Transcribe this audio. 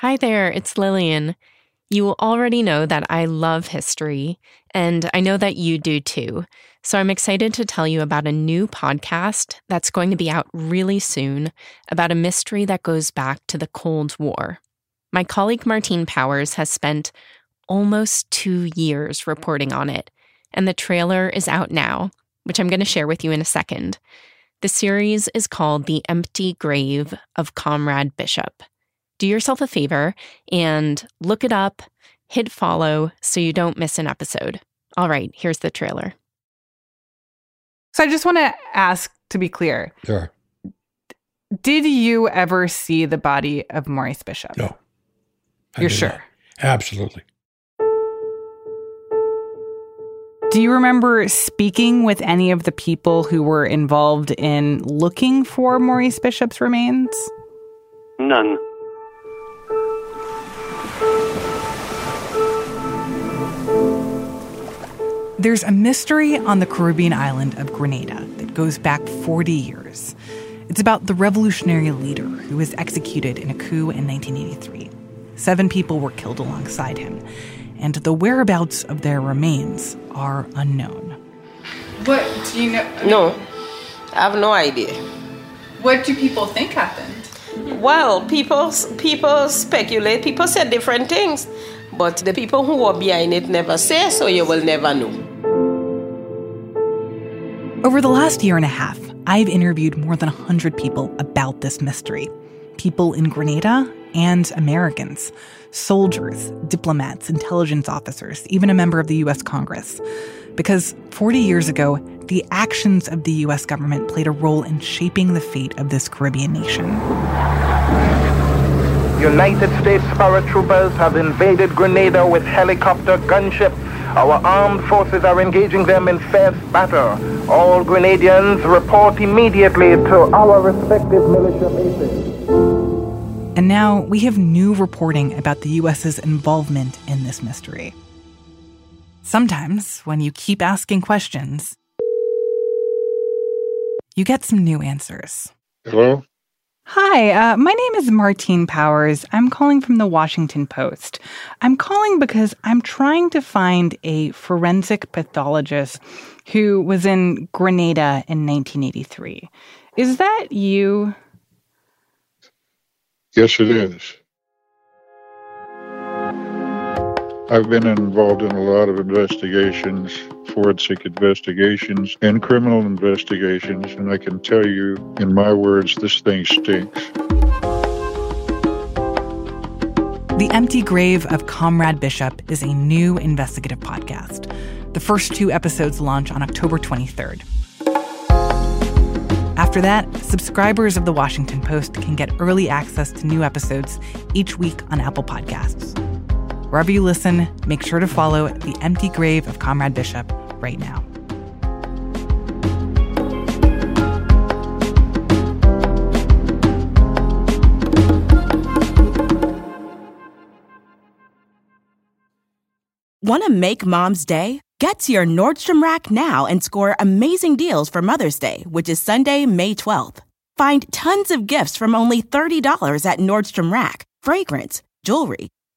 Hi there, it's Lillian. You already know that I love history, and I know that you do too. So I'm excited to tell you about a new podcast that's going to be out really soon about a mystery that goes back to the Cold War. My colleague Martine Powers has spent almost two years reporting on it, and the trailer is out now, which I'm going to share with you in a second. The series is called The Empty Grave of Comrade Bishop do yourself a favor and look it up, hit follow so you don't miss an episode. All right, here's the trailer. So I just want to ask to be clear. Sure. Did you ever see the body of Maurice Bishop? No. I You're sure? not. Absolutely. Do you remember speaking with any of the people who were involved in looking for Maurice Bishop's remains? None. There's a mystery on the Caribbean island of Grenada that goes back 40 years. It's about the revolutionary leader who was executed in a coup in 1983. Seven people were killed alongside him, and the whereabouts of their remains are unknown. What do you know? No, I have no idea. What do people think happened? Well, people people speculate. People say different things, but the people who were behind it never say, so you will never know. Over the last year and a half, I've interviewed more than 100 people about this mystery. People in Grenada and Americans, soldiers, diplomats, intelligence officers, even a member of the US Congress. Because 40 years ago, the actions of the US government played a role in shaping the fate of this Caribbean nation. United States paratroopers have invaded Grenada with helicopter gunship. Our armed forces are engaging them in fierce battle. All Grenadians report immediately to our respective militia bases. And now we have new reporting about the US's involvement in this mystery. Sometimes, when you keep asking questions, you get some new answers. Hello? Hi, uh, my name is Martine Powers. I'm calling from the Washington Post. I'm calling because I'm trying to find a forensic pathologist who was in Grenada in 1983. Is that you? Yes, it is. I've been involved in a lot of investigations, forensic investigations, and criminal investigations, and I can tell you, in my words, this thing stinks. The Empty Grave of Comrade Bishop is a new investigative podcast. The first two episodes launch on October 23rd. After that, subscribers of the Washington Post can get early access to new episodes each week on Apple Podcasts. Wherever you listen, make sure to follow The Empty Grave of Comrade Bishop right now. Want to make mom's day? Get to your Nordstrom Rack now and score amazing deals for Mother's Day, which is Sunday, May 12th. Find tons of gifts from only $30 at Nordstrom Rack fragrance, jewelry,